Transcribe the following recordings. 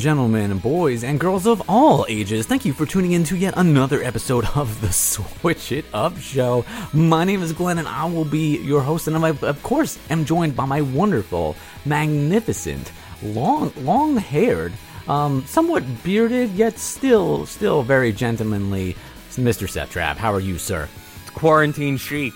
gentlemen, boys and girls of all ages, thank you for tuning in to yet another episode of the Switch It Up Show. My name is Glenn, and I will be your host, and I, of course, am joined by my wonderful, magnificent, long, long-haired, um, somewhat bearded, yet still, still very gentlemanly, Mr. Septrap. How are you, sir? Quarantine chic.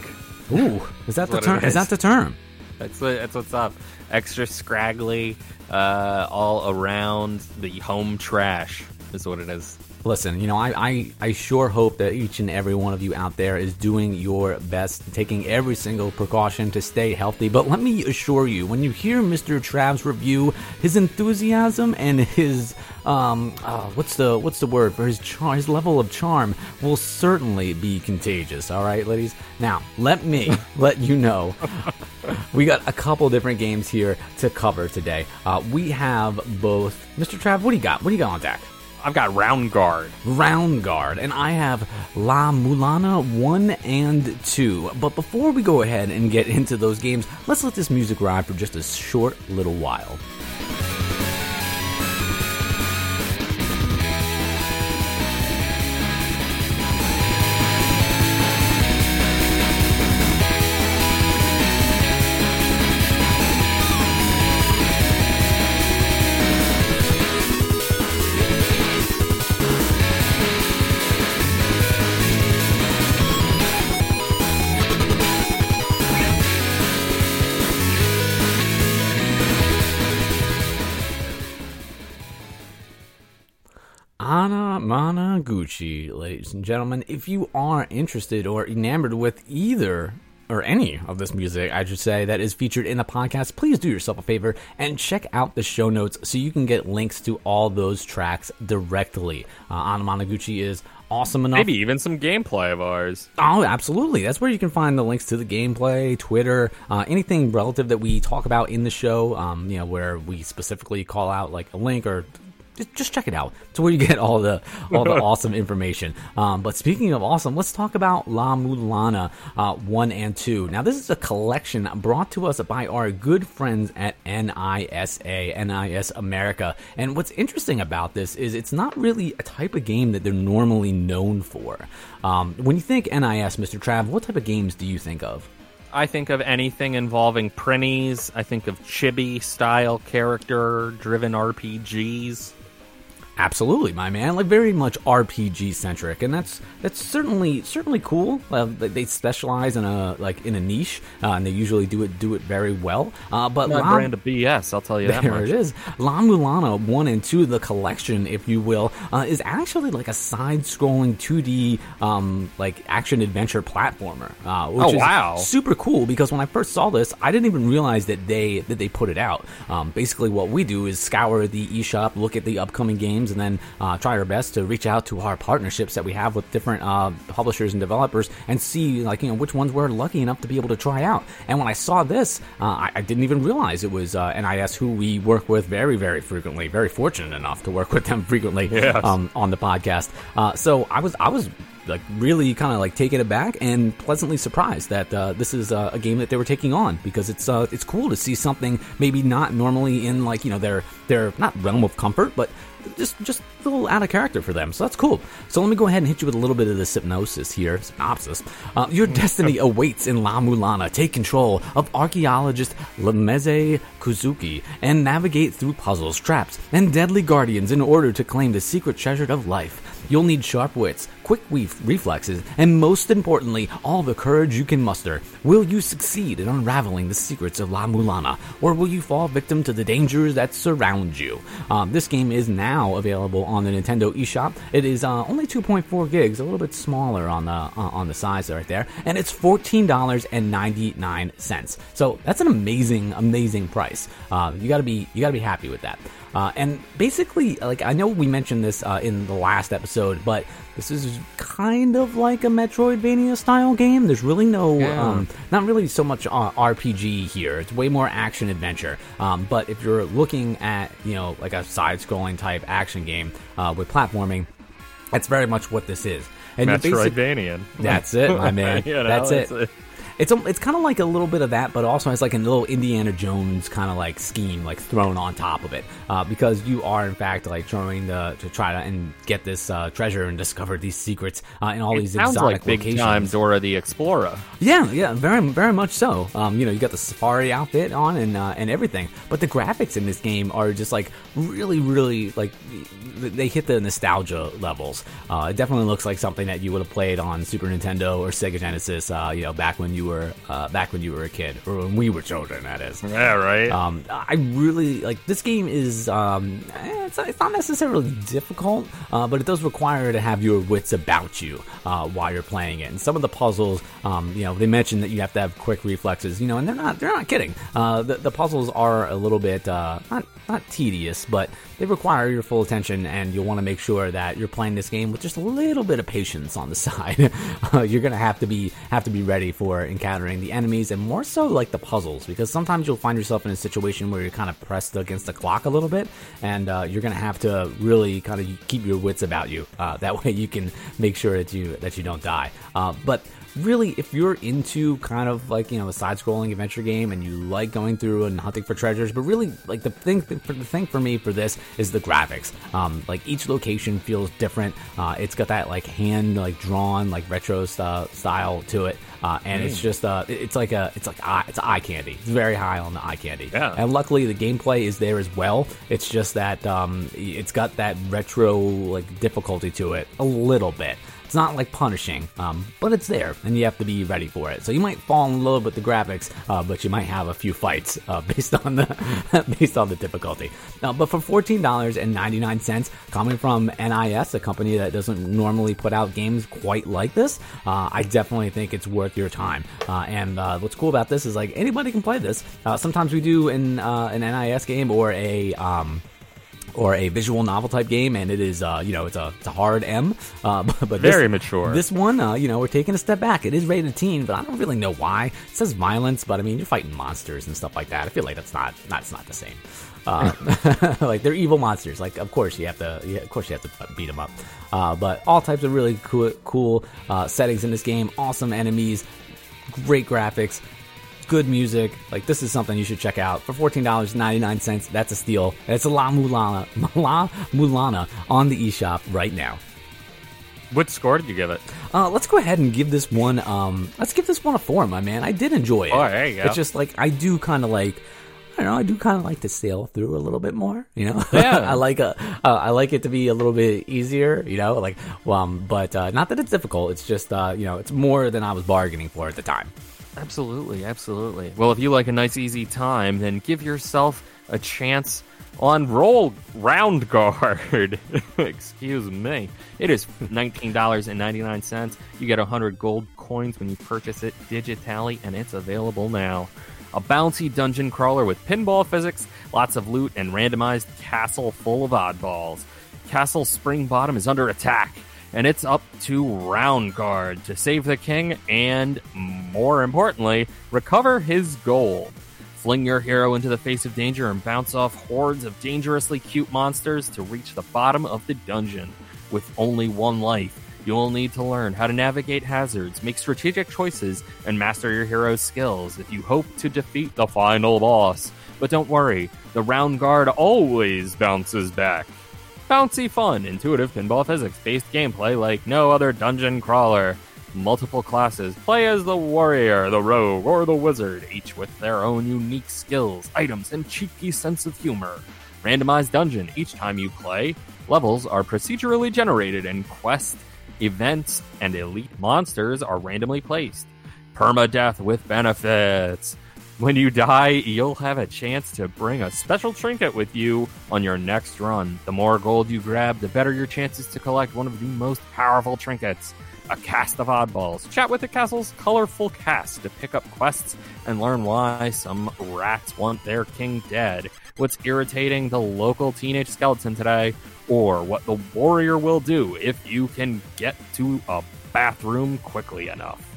Ooh, is that the term? Is is. that the term? That's what, that's what's up. Extra scraggly, uh, all around the home trash is what it is. Listen, you know, I, I, I sure hope that each and every one of you out there is doing your best, taking every single precaution to stay healthy. But let me assure you, when you hear Mr. Trav's review, his enthusiasm and his um, uh, what's the what's the word for his char- his level of charm will certainly be contagious. All right, ladies. Now, let me let you know we got a couple different games here to cover today. Uh, we have both Mr. Trav. What do you got? What do you got on deck? I've got round guard. Round Guard, and I have La Mulana 1 and 2. But before we go ahead and get into those games, let's let this music ride for just a short little while. Managuchi, ladies and gentlemen. If you are interested or enamored with either or any of this music, I should say, that is featured in the podcast, please do yourself a favor and check out the show notes so you can get links to all those tracks directly. Uh, Anamanaguchi is awesome enough. Maybe even some gameplay of ours. Oh, absolutely. That's where you can find the links to the gameplay, Twitter, uh, anything relative that we talk about in the show. Um, you know, where we specifically call out like a link or just, just check it out. It's where you get all the all the awesome information. Um, but speaking of awesome, let's talk about La Mulana uh, one and two. Now, this is a collection brought to us by our good friends at NISA, NIS America. And what's interesting about this is it's not really a type of game that they're normally known for. Um, when you think NIS, Mr. Trav, what type of games do you think of? I think of anything involving Prinnies. I think of chibi style character driven RPGs. Absolutely, my man. Like very much RPG centric, and that's that's certainly certainly cool. Uh, they specialize in a like in a niche, uh, and they usually do it do it very well. Uh, but My La- brand of BS, I'll tell you that there much. it is. La Mulana 1 and 2, the collection, if you will, uh, is actually like a side scrolling 2D um, like action adventure platformer. Uh, which Oh, is wow. super cool because when I first saw this, I didn't even realize that they that they put it out. Um, basically, what we do is scour the eShop, look at the upcoming games, and then uh, try our best to reach out to our partnerships that we have with different uh, publishers and developers and see like you know which ones we're lucky enough to be able to try out. And when I saw this, uh, I, I didn't even realize it was uh, NIS who we work with very very frequently. Very fortunate enough to work with them frequently Yes. um, on the podcast. Uh, so I was I was like really kind of like taken aback and pleasantly surprised that uh, this is uh, a game that they were taking on because it's uh, it's cool to see something maybe not normally in like you know their their not realm of comfort but just just a little out of character for them so that's cool. So let me go ahead and hit you with a little bit of the hypnosis here synopsis. Uh, your destiny awaits in La Mulana. Take control of archaeologist Lemeza Kosugi and navigate through puzzles traps and deadly guardians in order to claim the secret treasure of life. You'll need sharp wits, quick reflexes, and most importantly, all the courage you can muster. Will you succeed in unraveling the secrets of La Mulana, or will you fall victim to the dangers that surround you? Um, this game is now available on the Nintendo eShop. It is uh, only 2.4 gigs, a little bit smaller on the uh, on the size right there, and it's fourteen dollars and ninety nine cents. So that's an amazing, amazing price. Uh, you gotta be you gotta be happy with that. Uh, and basically, like I know we mentioned this uh, in the last episode, but this is kind of like a Metroidvania style game. There's really no, Yeah. um, not really so much uh, RPG here. It's way more action adventure. Um, but if you're looking at you know like a side-scrolling type action game uh, with platforming, that's very much what this is. And you're basic- Metroidvanian. that's it, my man. You know, That's it. It's a- it's kind of like a little bit of that, but also has like a little Indiana Jones kind of like scheme like thrown on top of it, uh, because you are in fact like trying to to try to and get this uh, treasure and discover these secrets uh, in all It these sounds exotic like big locations. time Dora the Explorer. Yeah, yeah, very, very much so. Um, you know, you got the safari outfit on and uh, and everything, but the graphics in this game are just like really, really like they hit the nostalgia levels. Uh, it definitely looks like something that you would have played on Super Nintendo or Sega Genesis. Uh, you know, back when you were uh, back when you were a kid or when we were children. That is. Yeah, right. Um, I really like this game. Is um, eh, it's, it's not necessarily difficult, uh, but it does require to have your wits about you uh, while you're playing it. And some of the puzzles, um, you know, they mentioned that you have to have quick reflexes. You know, and they're not they're not kidding. Uh, the, the puzzles are a little bit uh, not not tedious, but they require your full attention, and you'll want to make sure that you're playing this game with just a little bit of patience on the side. uh, you're gonna have to be have to be ready for encountering the enemies, and more so like the puzzles, because sometimes you'll find yourself in a situation where you're kind of pressed against the clock a little bit, and uh, you're gonna have to really kind of keep your wits about you. Uh, that way, you can make sure that you that you don't die. Uh, but really, if you're into kind of like you know a side-scrolling adventure game and you like going through and hunting for treasures, but really like the thing for the thing for me for this is the graphics. Um, like each location feels different. Uh, it's got that like hand like drawn like retro st- style to it. Uh, and it's just uh, it's like a it's like eye, it's eye candy. It's very high on the eye candy. Yeah. And luckily the gameplay is there as well. It's just that um, it's got that retro like difficulty to it a little bit. It's not like punishing, um, but it's there, and you have to be ready for it. So you might fall in love with the graphics, uh, but you might have a few fights uh, based on the based on the difficulty. Uh, but for fourteen dollars and ninety nine cents, coming from NIS, a company that doesn't normally put out games quite like this, uh, I definitely think it's worth your time. Uh, and uh, what's cool about this is like anybody can play this. Sometimes we do in an NIS game or a um, or a visual novel type game, and it is, uh, you know, it's a, it's a hard M. Uh, but but Very this, mature. This one, uh, you know, we're taking a step back. It is rated teen, but I don't really know why. It says violence, but I mean, you're fighting monsters and stuff like that. I feel like that's not that's not the same. Uh, like they're evil monsters. Like of course you have to, yeah, of course you have to beat them up. Uh, but all types of really cool, cool uh, settings in this game. Awesome enemies, great graphics good music. Like this is something you should check out for fourteen dollars ninety nine cents. That's a steal. It's a La Mulana, La Mulana on the eShop right now. what score did you give it? Uh, let's go ahead and give this one. Um, let's give this one a four, my man. I did enjoy it. Oh, there you go. It's just like I do kind of like. I don't know. I do kind of like to sail through a little bit more, you know. Yeah. I like a, uh, I like it to be a little bit easier, you know. Like, um, but uh, not that it's difficult. It's just, uh, you know, it's more than I was bargaining for at the time. Absolutely, absolutely. Well, if you like a nice easy time, then give yourself a chance on Roll Round Guard. Excuse me. It is $19.99. You get 100 gold coins when you purchase it digitally, and it's available now. A bouncy dungeon crawler with pinball physics, lots of loot, and randomized castle full of oddballs. Castle Spring Bottom is under attack and it's up to Round Guard to save the king and, more importantly, recover his gold. Fling your hero into the face of danger and bounce off hordes of dangerously cute monsters to reach the bottom of the dungeon. With only one life, you'll need to learn how to navigate hazards, make strategic choices, and master your hero's skills if you hope to defeat the final boss. But don't worry, the Round Guard always bounces back. Bouncy fun, intuitive pinball physics based gameplay like no other dungeon crawler. Multiple classes. Play as the warrior, the rogue, or the wizard, each with their own unique skills, items, and cheeky sense of humor. Randomized dungeon each time you play. Levels are procedurally generated, and quest, events, and elite monsters are randomly placed. Permadeath with benefits. When you die, you'll have a chance to bring a special trinket with you on your next run. The more gold you grab, the better your chances to collect one of the most powerful trinkets a cast of oddballs. Chat with the castle's colorful cast to pick up quests and learn why some rats want their king dead, what's irritating the local teenage skeleton today, or what the warrior will do if you can get to a bathroom quickly enough.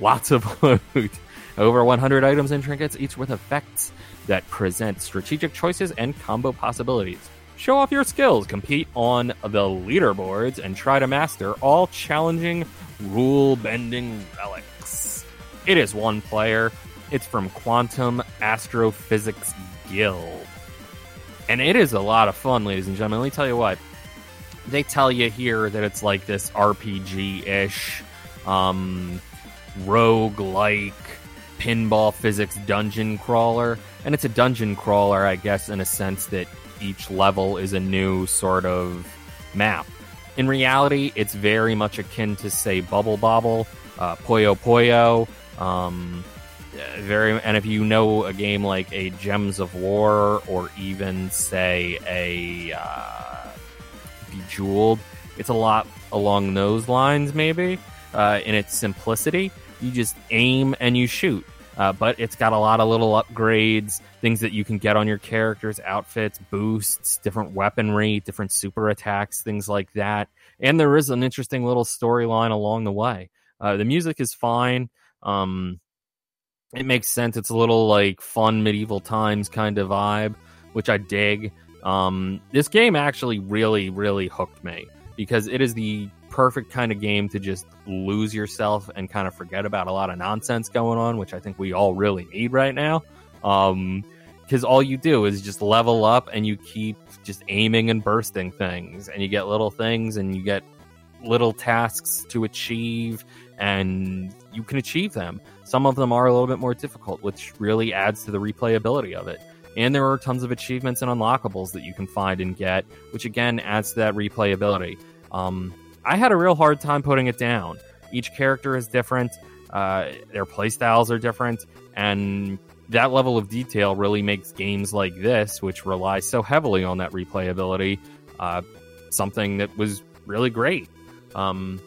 Lots of loot. Over 100 items and trinkets, each with effects that present strategic choices and combo possibilities. Show off your skills, compete on the leaderboards, and try to master all challenging rule bending relics. It is one player. It's from Quantum Astrophysics Guild. And it is a lot of fun, ladies and gentlemen. Let me tell you what. They tell you here that it's like this RPG ish, um, rogue like pinball physics dungeon crawler. And it's a dungeon crawler, I guess, in a sense that each level is a new sort of map. In reality, it's very much akin to, say, Bubble Bobble, uh, Puyo Puyo, um, very, and if you know a game like a Gems of War or even say a uh, Bejeweled, it's a lot along those lines, maybe uh, in its simplicity. You just aim and you shoot. Uh, but it's got a lot of little upgrades, things that you can get on your characters, outfits, boosts, different weaponry, different super attacks, things like that. And there is an interesting little storyline along the way. Uh, the music is fine. Um, it makes sense. It's a little like fun medieval times kind of vibe, which I dig. Um, this game actually really, really hooked me because it is the perfect kind of game to just lose yourself and kind of forget about a lot of nonsense going on, which I think we all really need right now. Um, because all you do is just level up and you keep just aiming and bursting things, and you get little things and you get little tasks to achieve, and you can achieve them. Some of them are a little bit more difficult, which really adds to the replayability of it. And there are tons of achievements and unlockables that you can find and get, which again adds to that replayability. Um, I had a real hard time putting it down. Each character is different, uh, their playstyles are different, and that level of detail really makes games like this, which rely so heavily on that replayability, uh, something that was really great. Um,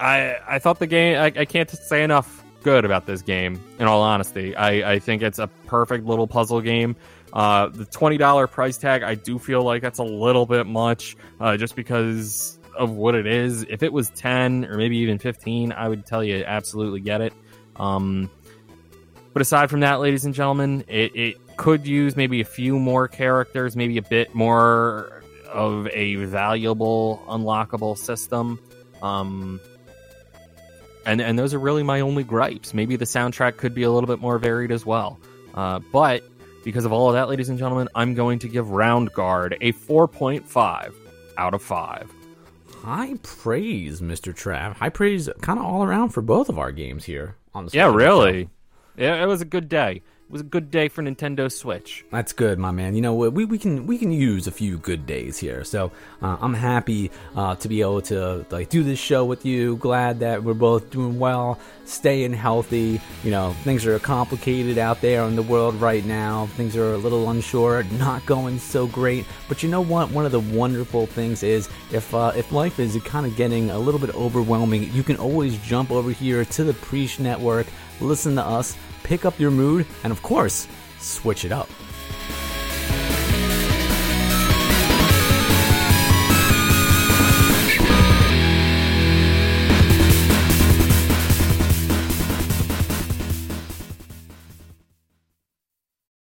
I I thought the game. I, I, can't say enough good about this game. In all honesty, I, I think it's a perfect little puzzle game. Uh, the twenty dollar price tag, I do feel like that's a little bit much, uh, just because of what it is. If it was 10 or maybe even 15, I would tell you absolutely get it. Um, but aside from that, ladies and gentlemen, it, it could use maybe a few more characters, maybe a bit more of a valuable unlockable system. Um, and and those are really my only gripes. Maybe the soundtrack could be a little bit more varied as well. Uh, but because of all of that, ladies and gentlemen, I'm going to give Round Guard a 4.5 out of 5 high praise, Mr. Trav. High praise kind of all around for both of our games here on the Yeah, really. Yeah, it was a good day was a good day for Nintendo Switch. That's good, my man. You know we, we can we can use a few good days here. So uh, I'm happy uh, to be able to like do this show with you. Glad that we're both doing well, staying healthy. You know things are complicated out there in the world right now. Things are a little unsure, not going so great. But you know what? One of the wonderful things is if uh, if life is kind of getting a little bit overwhelming, you can always jump over here to the Preach Network, listen to us pick up your mood, and of course, switch it up.